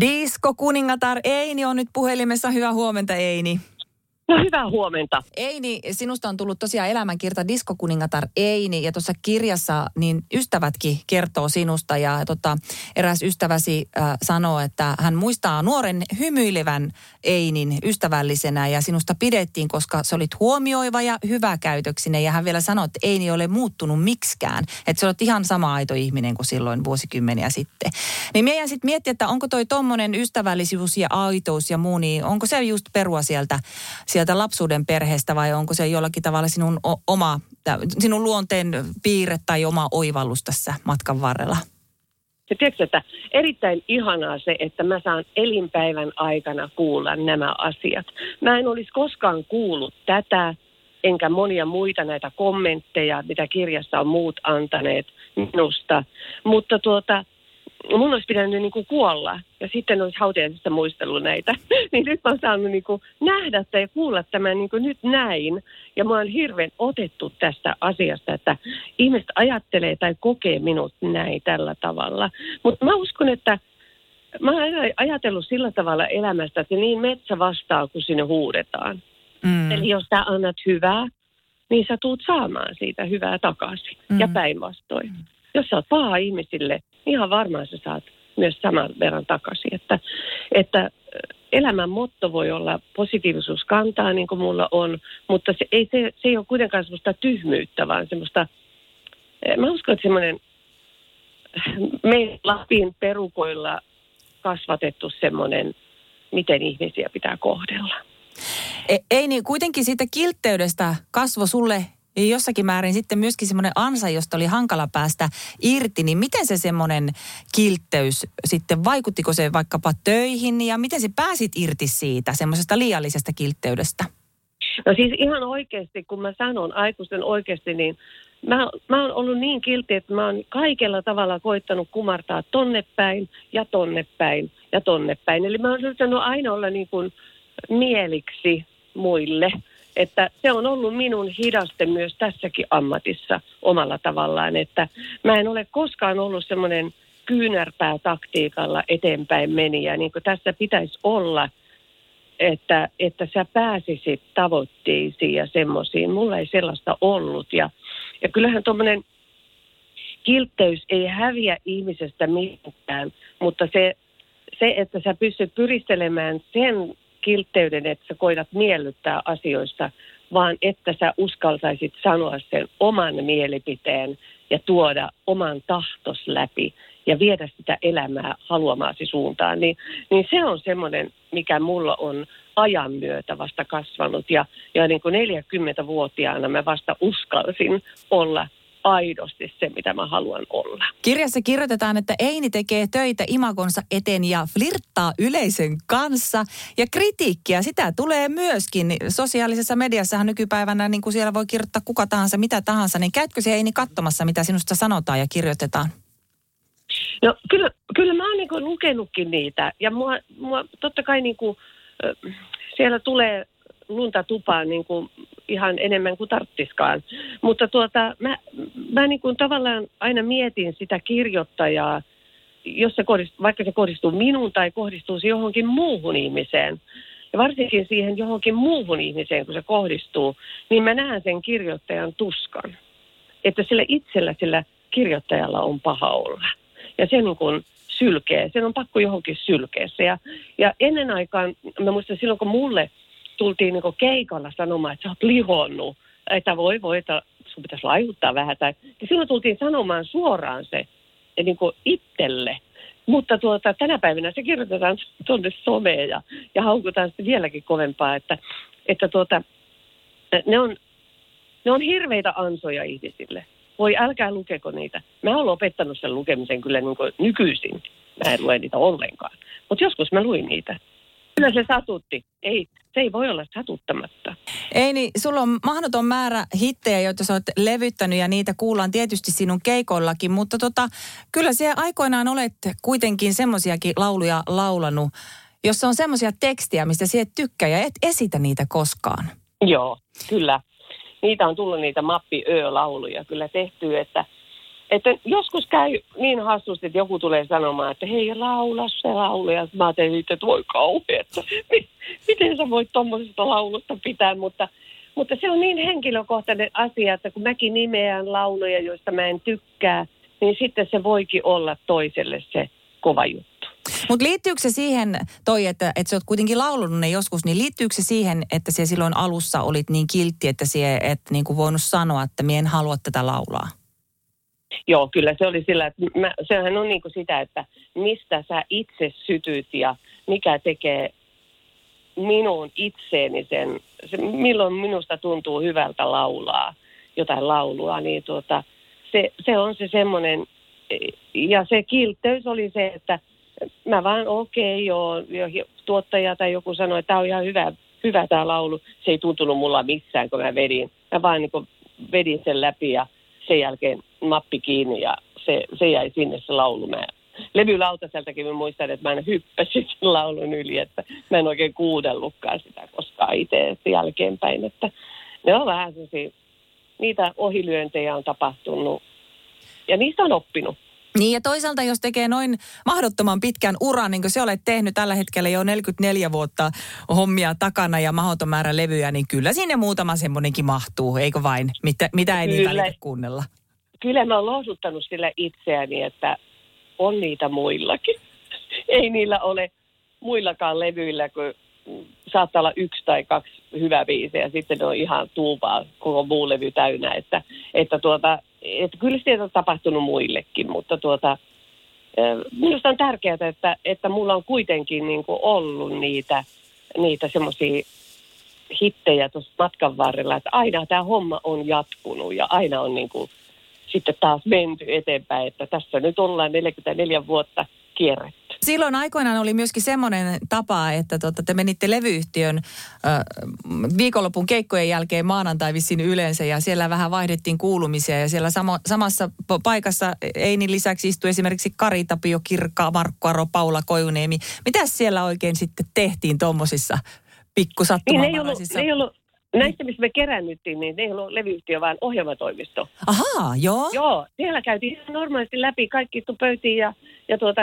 Disko kuningatar Eini on nyt puhelimessa. Hyvää huomenta Eini. No hyvää huomenta. Eini, sinusta on tullut tosiaan elämänkirta Diskokuningatar Eini ja tuossa kirjassa niin ystävätkin kertoo sinusta ja tota, eräs ystäväsi äh, sanoo, että hän muistaa nuoren hymyilevän Einin ystävällisenä ja sinusta pidettiin, koska se olit huomioiva ja hyväkäytöksinen ja hän vielä sanoi, että Eini ei ole muuttunut miksikään, että se olet ihan sama aito ihminen kuin silloin vuosikymmeniä sitten. Niin meidän sitten miettiä, että onko toi tommonen ystävällisyys ja aitous ja muu, niin onko se just perua sieltä sieltä lapsuuden perheestä vai onko se jollakin tavalla sinun oma, sinun luonteen piirre tai oma oivallus tässä matkan varrella? Se tiedätkö, että erittäin ihanaa se, että mä saan elinpäivän aikana kuulla nämä asiat. Mä en olisi koskaan kuullut tätä, enkä monia muita näitä kommentteja, mitä kirjassa on muut antaneet minusta. Mutta tuota, mun olisi pitänyt niin kuin kuolla ja sitten olisi hautajaisissa muistellut näitä. niin nyt mä oon saanut niin kuin nähdä ja kuulla tämän niin kuin nyt näin. Ja mä oon hirveän otettu tästä asiasta, että ihmiset ajattelee tai kokee minut näin tällä tavalla. Mutta mä uskon, että mä oon ajatellut sillä tavalla elämästä, että niin metsä vastaa, kun sinne huudetaan. Mm. Eli jos sä annat hyvää, niin sä tuut saamaan siitä hyvää takaisin. Mm. Ja päinvastoin. Mm jos sä oot paha ihmisille, ihan varmaan sä saat myös saman verran takaisin. Että, että elämän motto voi olla positiivisuus kantaa, niin kuin mulla on, mutta se ei, se, se ei ole kuitenkaan semmoista tyhmyyttä, vaan semmoista, mä uskon, että semmoinen meidän Lapin perukoilla kasvatettu semmoinen, miten ihmisiä pitää kohdella. E, ei niin, kuitenkin siitä kiltteydestä kasvo sulle ja jossakin määrin sitten myöskin semmoinen ansa, josta oli hankala päästä irti, niin miten se semmoinen kiltteys sitten, vaikuttiko se vaikkapa töihin ja miten se pääsit irti siitä semmoisesta liiallisesta kiltteydestä? No siis ihan oikeasti, kun mä sanon aikuisten oikeasti, niin mä, mä oon ollut niin kiltti, että mä oon kaikella tavalla koittanut kumartaa tonne päin ja tonne päin ja tonne päin. Eli mä oon yrittänyt aina olla niin kuin mieliksi muille – että se on ollut minun hidaste myös tässäkin ammatissa omalla tavallaan, että mä en ole koskaan ollut semmoinen kyynärpää taktiikalla eteenpäin meniä, niin kuin tässä pitäisi olla, että, että sä pääsisit tavoitteisiin ja semmoisiin. Mulla ei sellaista ollut ja, ja kyllähän tuommoinen kiltteys ei häviä ihmisestä mitään, mutta se, se, että sä pystyt pyristelemään sen kiltteyden, että sä koitat miellyttää asioista, vaan että sä uskaltaisit sanoa sen oman mielipiteen ja tuoda oman tahtos läpi ja viedä sitä elämää haluamaasi suuntaan, niin, niin se on semmoinen, mikä mulla on ajan myötä vasta kasvanut. Ja, ja niin kuin 40-vuotiaana mä vasta uskalsin olla aidosti se, mitä mä haluan olla. Kirjassa kirjoitetaan, että Eini tekee töitä imagonsa eteen ja flirttaa yleisön kanssa. Ja kritiikkiä, sitä tulee myöskin. Sosiaalisessa mediassahan nykypäivänä, niin kuin siellä voi kirjoittaa kuka tahansa, mitä tahansa, niin käytkö se Eini katsomassa, mitä sinusta sanotaan ja kirjoitetaan? No kyllä, kyllä mä oon niin lukenutkin niitä ja mua, mua totta kai niin kuin, siellä tulee lunta tupaan niin kuin ihan enemmän kuin tarttiskaan. Mutta tuota, mä, mä niin kuin tavallaan aina mietin sitä kirjoittajaa, jos se kohdistuu, vaikka se kohdistuu minuun tai kohdistuu se johonkin muuhun ihmiseen. Ja varsinkin siihen johonkin muuhun ihmiseen, kun se kohdistuu, niin mä näen sen kirjoittajan tuskan. Että sillä itsellä, sillä kirjoittajalla on paha olla. Ja se niin kuin sylkee, sen on pakko johonkin sylkeä Ja, ja ennen aikaan, mä muistan silloin kun mulle – tultiin niin keikalla sanomaan, että sä oot lihonnut, että voi voi, että sun pitäisi laihuttaa vähän. Tai, ja silloin tultiin sanomaan suoraan se niin kuin itselle. Mutta tuota, tänä päivänä se kirjoitetaan tuonne someen ja, ja haukutaan sitten vieläkin kovempaa, että, että tuota, ne, on, ne on hirveitä ansoja ihmisille. Voi älkää lukeko niitä. Mä oon lopettanut sen lukemisen kyllä niin kuin nykyisin. Mä en lue niitä ollenkaan. Mutta joskus mä luin niitä. Kyllä se satutti. Ei, se ei voi olla satuttamatta. Ei niin, sulla on mahdoton määrä hittejä, joita sä oot levyttänyt ja niitä kuullaan tietysti sinun keikoillakin, mutta tota, kyllä se aikoinaan olet kuitenkin semmoisiakin lauluja laulanut, jossa on semmoisia tekstiä, mistä sä et tykkää ja et esitä niitä koskaan. Joo, kyllä. Niitä on tullut niitä Mappi Ö-lauluja kyllä tehty, että että joskus käy niin hassusti, että joku tulee sanomaan, että hei laula se laulu. Ja mä ajattelin, että voi kauhean, että miten sä voit tuommoisesta laulusta pitää, mutta, mutta se on niin henkilökohtainen asia, että kun mäkin nimeän lauluja, joista mä en tykkää, niin sitten se voikin olla toiselle se kova juttu. Mutta liittyykö se siihen, toi, että, että sä oot kuitenkin laulunut ne joskus, niin liittyykö se siihen, että se silloin alussa olit niin kiltti, että sä et niin kuin voinut sanoa, että minä en halua tätä laulaa? Joo, kyllä se oli sillä, että mä, sehän on niin kuin sitä, että mistä sä itse sytyt ja mikä tekee minun itseeni sen, se, milloin minusta tuntuu hyvältä laulaa jotain laulua, niin tuota, se, se on se semmoinen, ja se kiltteys oli se, että mä vaan okei okay, joo, tuottaja tai joku sanoi, että tämä on ihan hyvä, hyvä tämä laulu. Se ei tuntunut mulla missään, kun mä vedin. Mä vaan niin vedin sen läpi ja sen jälkeen mappi kiinni ja se, se jäi sinne se laulu. Mä levylautaseltakin mä muistan, että mä en hyppäsin sen laulun yli, että mä en oikein kuudellutkaan sitä koskaan itse jälkeenpäin. Että ne on vähän sellaisia, niitä ohilyöntejä on tapahtunut ja niistä on oppinut. Niin ja toisaalta jos tekee noin mahdottoman pitkän uran, niin kuin se olet tehnyt tällä hetkellä jo 44 vuotta hommia takana ja mahdoton määrä levyjä, niin kyllä sinne muutama semmoinenkin mahtuu, eikö vain? Mitä, mitä ei niin välitä kuunnella? Kyllä mä oon lohduttanut sillä itseäni, että on niitä muillakin. ei niillä ole muillakaan levyillä, kun saattaa olla yksi tai kaksi hyvää biisiä ja sitten ne on ihan tuupaa koko muu levy täynnä. Että, että tuota, että kyllä sitä on tapahtunut muillekin, mutta tuota, minusta on tärkeää, että, että mulla on kuitenkin niin kuin ollut niitä, niitä semmoisia hittejä tuossa matkan varrella, että aina tämä homma on jatkunut ja aina on niin kuin sitten taas menty eteenpäin, että tässä nyt ollaan 44 vuotta kierretty. Silloin aikoinaan oli myöskin semmoinen tapa, että tota, te menitte levyyhtiön äh, viikonlopun keikkojen jälkeen maanantai vissiin yleensä ja siellä vähän vaihdettiin kuulumisia ja siellä samo, samassa paikassa Einin lisäksi istui esimerkiksi Kari Tapio Kirkka, Markku Aro, Paula Kojuniemi. Mitä siellä oikein sitten tehtiin tuommoisissa pikkusattumamaisissa? Niin, ei ollut, Näistä, missä me kerännyttiin, niin ne ei ollut levyyhtiö, vaan ohjelmatoimisto. Ahaa, joo. Joo, siellä käytiin normaalisti läpi, kaikki pöytiin ja, ja tuota,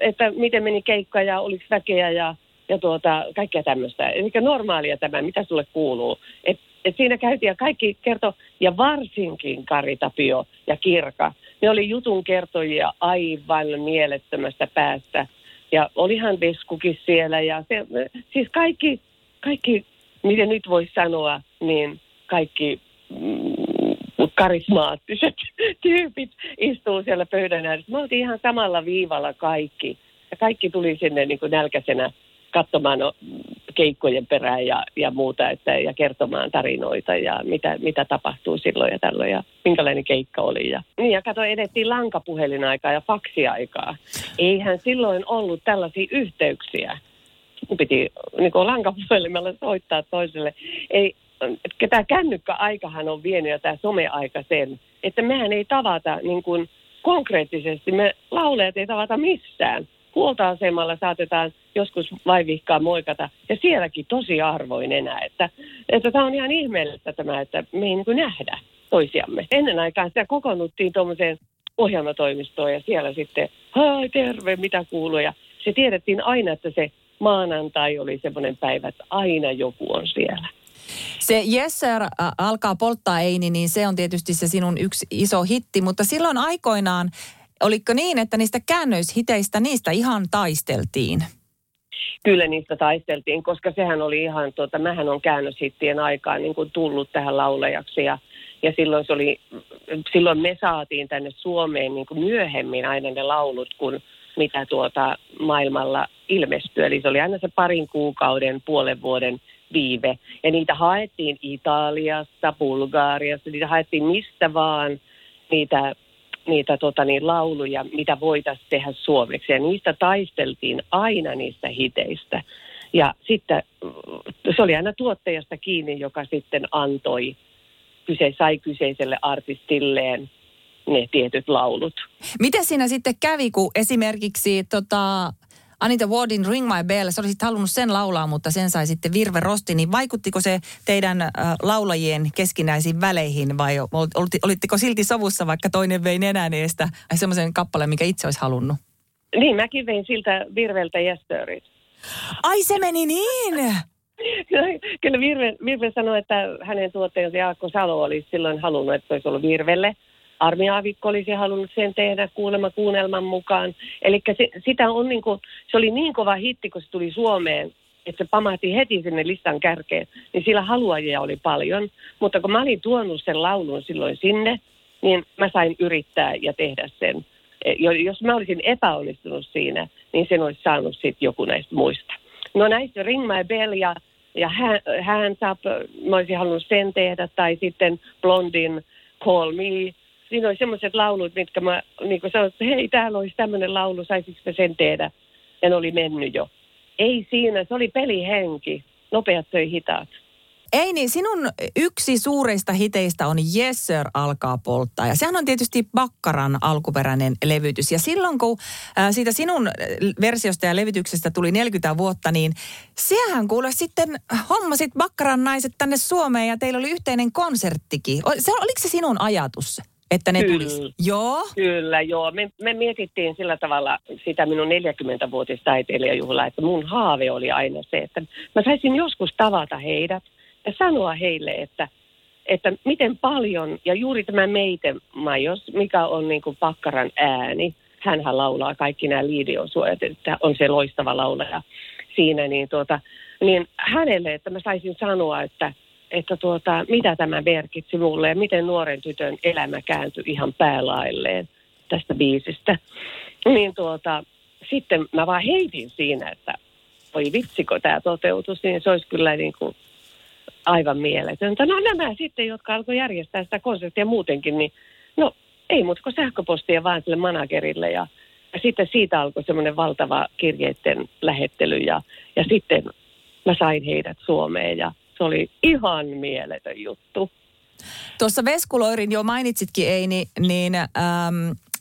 että miten meni keikka ja oliko väkeä ja, ja tuota, kaikkea tämmöistä. Eli normaalia tämä, mitä sulle kuuluu. Et, et siinä käytiin ja kaikki kertoi, ja varsinkin Kari Tapio ja Kirka, ne oli jutun kertojia aivan mielettömästä päästä. Ja olihan Veskukin siellä ja se, siis kaikki, kaikki miten nyt voisi sanoa, niin kaikki mm, karismaattiset tyypit istuu siellä pöydän ääressä. Me oltiin ihan samalla viivalla kaikki. Ja kaikki tuli sinne niin kuin nälkäisenä katsomaan no, keikkojen perään ja, ja muuta, että, ja kertomaan tarinoita ja mitä, mitä tapahtuu silloin ja tällöin ja minkälainen keikka oli. Ja, niin, ja kato, edettiin lankapuhelinaikaa ja faksiaikaa. Eihän silloin ollut tällaisia yhteyksiä piti niin lankapuhelimella soittaa toiselle. Ei, tämä kännykkäaikahan on vienyt ja tämä someaika sen, että mehän ei tavata niin kuin konkreettisesti, me laulajat ei tavata missään. Huolta-asemalla saatetaan joskus vaivihkaa moikata ja sielläkin tosi harvoin enää. Että, että tämä on ihan ihmeellistä tämä, että me ei niin kuin nähdä toisiamme. Ennen aikaa sitä kokoonnuttiin tuommoiseen ohjelmatoimistoon ja siellä sitten, hai terve, mitä kuuluu. Ja se tiedettiin aina, että se maanantai oli semmoinen päivä, että aina joku on siellä. Se Yes Sir alkaa polttaa Eini, niin se on tietysti se sinun yksi iso hitti, mutta silloin aikoinaan, oliko niin, että niistä käännöishiteistä, niistä ihan taisteltiin? Kyllä niistä taisteltiin, koska sehän oli ihan, tuota, mähän on käännöshittien aikaan niin kuin tullut tähän laulajaksi ja, ja silloin, se oli, silloin me saatiin tänne Suomeen niin kuin myöhemmin aina ne laulut, kun mitä tuota maailmalla ilmestyi. Eli se oli aina se parin kuukauden, puolen vuoden viive. Ja niitä haettiin Italiassa, Bulgaariassa, niitä haettiin mistä vaan niitä, niitä tota niin, lauluja, mitä voitaisiin tehdä suomeksi. Ja niistä taisteltiin aina niistä hiteistä. Ja sitten se oli aina tuottajasta kiinni, joka sitten antoi, kyse, sai kyseiselle artistilleen ne tietyt laulut. Miten siinä sitten kävi, kun esimerkiksi tota, Anita Wardin Ring My Bell, sä olisit halunnut sen laulaa, mutta sen sai sitten Virve Rosti, niin vaikuttiko se teidän äh, laulajien keskinäisiin väleihin vai olitteko silti sovussa, vaikka toinen vei nenän eestä semmoisen kappaleen, mikä itse olisi halunnut? Niin, mäkin vein siltä Virveltä Yesterdays. Ai se meni niin! Kyllä Virve, Virve sanoi, että hänen tuotteensa Jaakko Salo olisi silloin halunnut, että se olisi ollut Virvelle. Armi Aavikko olisi halunnut sen tehdä kuulemma kuunnelman mukaan. Eli se, sitä on niin kuin, se oli niin kova hitti, kun se tuli Suomeen, että se pamahti heti sinne listan kärkeen, niin sillä haluajia oli paljon. Mutta kun mä olin tuonut sen laulun silloin sinne, niin mä sain yrittää ja tehdä sen. E, jos mä olisin epäonnistunut siinä, niin sen olisi saanut sitten joku näistä muista. No näistä Ring My Bell ja, ja Hands Up, mä olisin halunnut sen tehdä, tai sitten Blondin Call Me, siinä oli semmoiset laulut, mitkä mä niin sanoin, että hei, täällä olisi tämmöinen laulu, saisinko mä sen tehdä? Ja ne oli mennyt jo. Ei siinä, se oli pelihenki. Nopeat söi hitaat. Ei niin, sinun yksi suurista hiteistä on Yes Sir alkaa polttaa. Ja sehän on tietysti Bakkaran alkuperäinen levytys. Ja silloin kun äh, siitä sinun versiosta ja levytyksestä tuli 40 vuotta, niin sehän kuule sitten hommasit Bakkaran naiset tänne Suomeen ja teillä oli yhteinen konserttikin. Se, oliko se sinun ajatus? Että ne Kyllä. tulisi. Joo. Kyllä, joo. Me, me mietittiin sillä tavalla sitä minun 40-vuotista taiteilijajuhlaa, että mun haave oli aina se, että mä saisin joskus tavata heidät ja sanoa heille, että, että miten paljon, ja juuri tämä Meite Majos, mikä on niin kuin Pakkaran ääni, hänhän laulaa kaikki nämä liidiosuojat, että on se loistava laulaja siinä, niin, tuota, niin hänelle, että mä saisin sanoa, että – että tuota, mitä tämä merkitsi mulle ja miten nuoren tytön elämä kääntyi ihan päälailleen tästä biisistä. Niin tuota, sitten mä vaan heitin siinä, että voi vitsiko tämä toteutus, niin se olisi kyllä niin kuin aivan mieletöntä. No nämä sitten, jotka alkoi järjestää sitä konserttia muutenkin, niin no ei muuta kuin sähköpostia vaan sille managerille ja, ja sitten siitä alkoi semmoinen valtava kirjeiden lähettely ja, ja sitten mä sain heidät Suomeen ja se oli ihan mieletön juttu. Tuossa Veskuloirin jo mainitsitkin Eini, niin äm,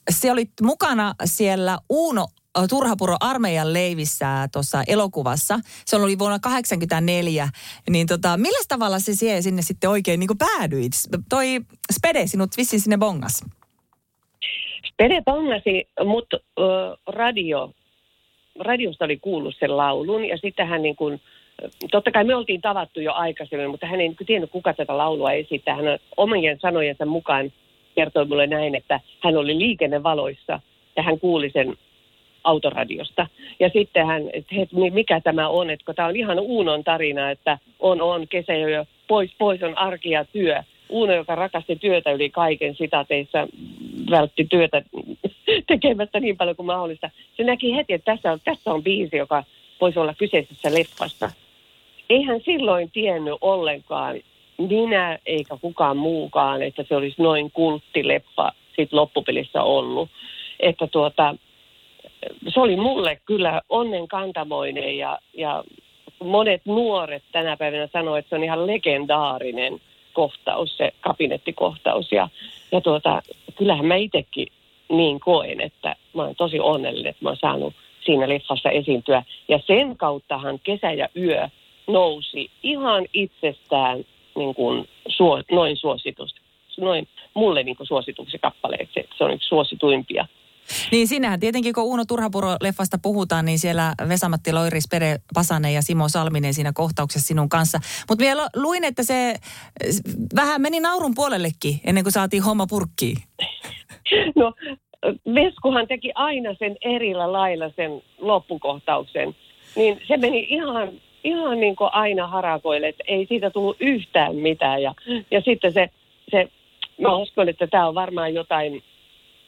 se oli mukana siellä Uuno Turhapuro armeijan leivissä tuossa elokuvassa. Se oli vuonna 1984. Niin tota, millä tavalla se sie sinne sitten oikein niin päädyit? Toi Spede sinut vissiin sinne bongas. Spede bongasi mut uh, radio, radiosta oli kuullut sen laulun ja sitten hän niin kuin, totta kai me oltiin tavattu jo aikaisemmin, mutta hän ei niin tiennyt, kuka tätä laulua esittää. Hän omien sanojensa mukaan kertoi mulle näin, että hän oli liikennevaloissa ja hän kuuli sen autoradiosta. Ja sitten hän, että mikä tämä on, että tämä on ihan Uunon tarina, että on, on kesä jo pois, pois on arki ja työ. Uuno, joka rakasti työtä yli kaiken sitateissa, vältti työtä tekemättä niin paljon kuin mahdollista. Se näki heti, että tässä on, tässä on biisi, joka voisi olla kyseisessä leffassa eihän silloin tiennyt ollenkaan minä eikä kukaan muukaan, että se olisi noin kulttileppa sit loppupelissä ollut. Että tuota, se oli mulle kyllä onnen kantamoinen ja, ja monet nuoret tänä päivänä sanoivat, että se on ihan legendaarinen kohtaus, se kabinettikohtaus. Ja, ja tuota, kyllähän mä itsekin niin koen, että mä oon tosi onnellinen, että mä oon saanut siinä leffassa esiintyä. Ja sen kauttahan kesä ja yö nousi ihan itsestään niin kuin suo, noin suositus, noin mulle niin kuin suosituksi kappaleeksi. Se on yksi suosituimpia. Niin sinähän tietenkin, kun Uuno Turhapuro-leffasta puhutaan, niin siellä Vesamatti Loiri, Spere Pasanen ja Simo Salminen siinä kohtauksessa sinun kanssa. Mutta vielä luin, että se vähän meni naurun puolellekin ennen kuin saatiin homma purkkiin. No, Veskuhan teki aina sen erillä lailla sen loppukohtauksen. Niin se meni ihan ihan niin kuin aina harakoille, että ei siitä tullut yhtään mitään. Ja, ja sitten se, se, mä uskon, että tämä on varmaan jotain,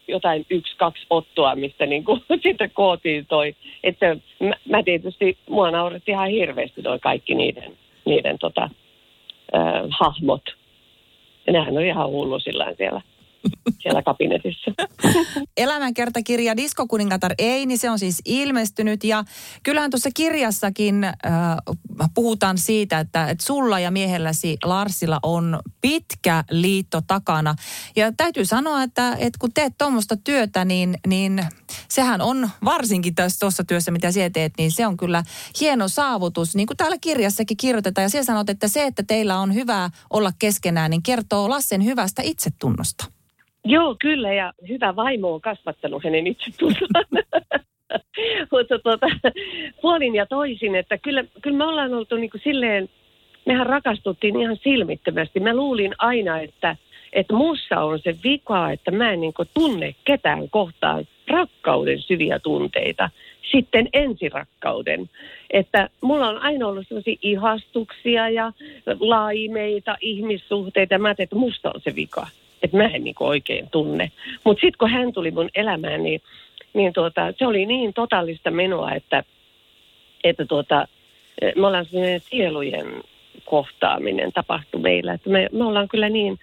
jotain yksi, kaksi ottoa, mistä niin kuin sitten kootiin toi. Että mä, mä tietysti, mua nauretti ihan hirveästi toi kaikki niiden, niiden tota, äh, hahmot. Ja nehän on ihan hullu sillä siellä. siellä kabinetissa. Elämänkertakirja Diskokuningatar ei, niin se on siis ilmestynyt ja kyllähän tuossa kirjassakin äh, puhutaan siitä, että, että sulla ja miehelläsi Larsilla on pitkä liitto takana. Ja täytyy sanoa, että, että kun teet tuommoista työtä, niin, niin sehän on varsinkin tuossa työssä, mitä sinä teet, niin se on kyllä hieno saavutus. Niin kuin täällä kirjassakin kirjoitetaan ja siellä sanot, että se, että teillä on hyvä olla keskenään, niin kertoo Lassen hyvästä itsetunnosta. Joo, kyllä, ja hyvä vaimo on kasvattanut hänen itsetuntoaan. Mutta tuota, puolin ja toisin, että kyllä, kyllä me ollaan oltu niin kuin silleen, mehän rakastuttiin ihan silmittömästi. Mä luulin aina, että, että mussa on se vika, että mä en niin kuin tunne ketään kohtaan rakkauden syviä tunteita. Sitten ensirakkauden. Että mulla on aina ollut sellaisia ihastuksia ja laimeita ihmissuhteita. Mä ajattelin, että musta on se vika että mä en niin oikein tunne. Mutta sitten kun hän tuli mun elämään, niin, niin tuota, se oli niin totaalista menoa, että, että tuota, me ollaan sellainen sielujen kohtaaminen tapahtui meillä. Että me, me ollaan kyllä niin,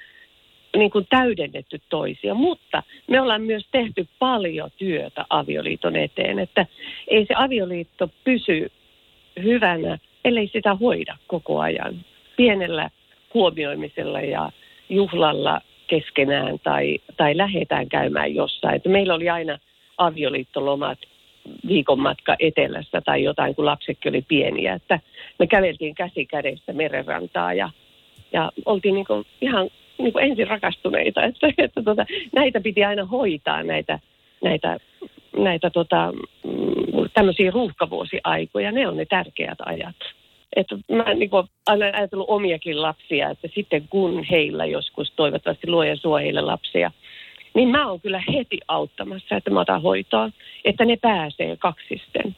niin kuin täydennetty toisia, mutta me ollaan myös tehty paljon työtä avioliiton eteen, että ei se avioliitto pysy hyvänä, ellei sitä hoida koko ajan pienellä huomioimisella ja juhlalla keskenään tai, tai lähdetään käymään jossain. Että meillä oli aina avioliittolomat viikonmatka etelässä tai jotain, kun lapsetkin oli pieniä. Että me käveltiin käsi kädessä merenrantaa ja, ja oltiin niin kuin ihan niin kuin ensin rakastuneita. Että, että tota, näitä piti aina hoitaa, näitä, näitä, näitä tota, mm, tämmöisiä ruuhkavuosiaikoja. Ne on ne tärkeät ajat että mä niin kuin, aina ajatellut omiakin lapsia, että sitten kun heillä joskus toivottavasti luoja suo heille lapsia, niin mä oon kyllä heti auttamassa, että mä otan hoitoa, että ne pääsee kaksisten.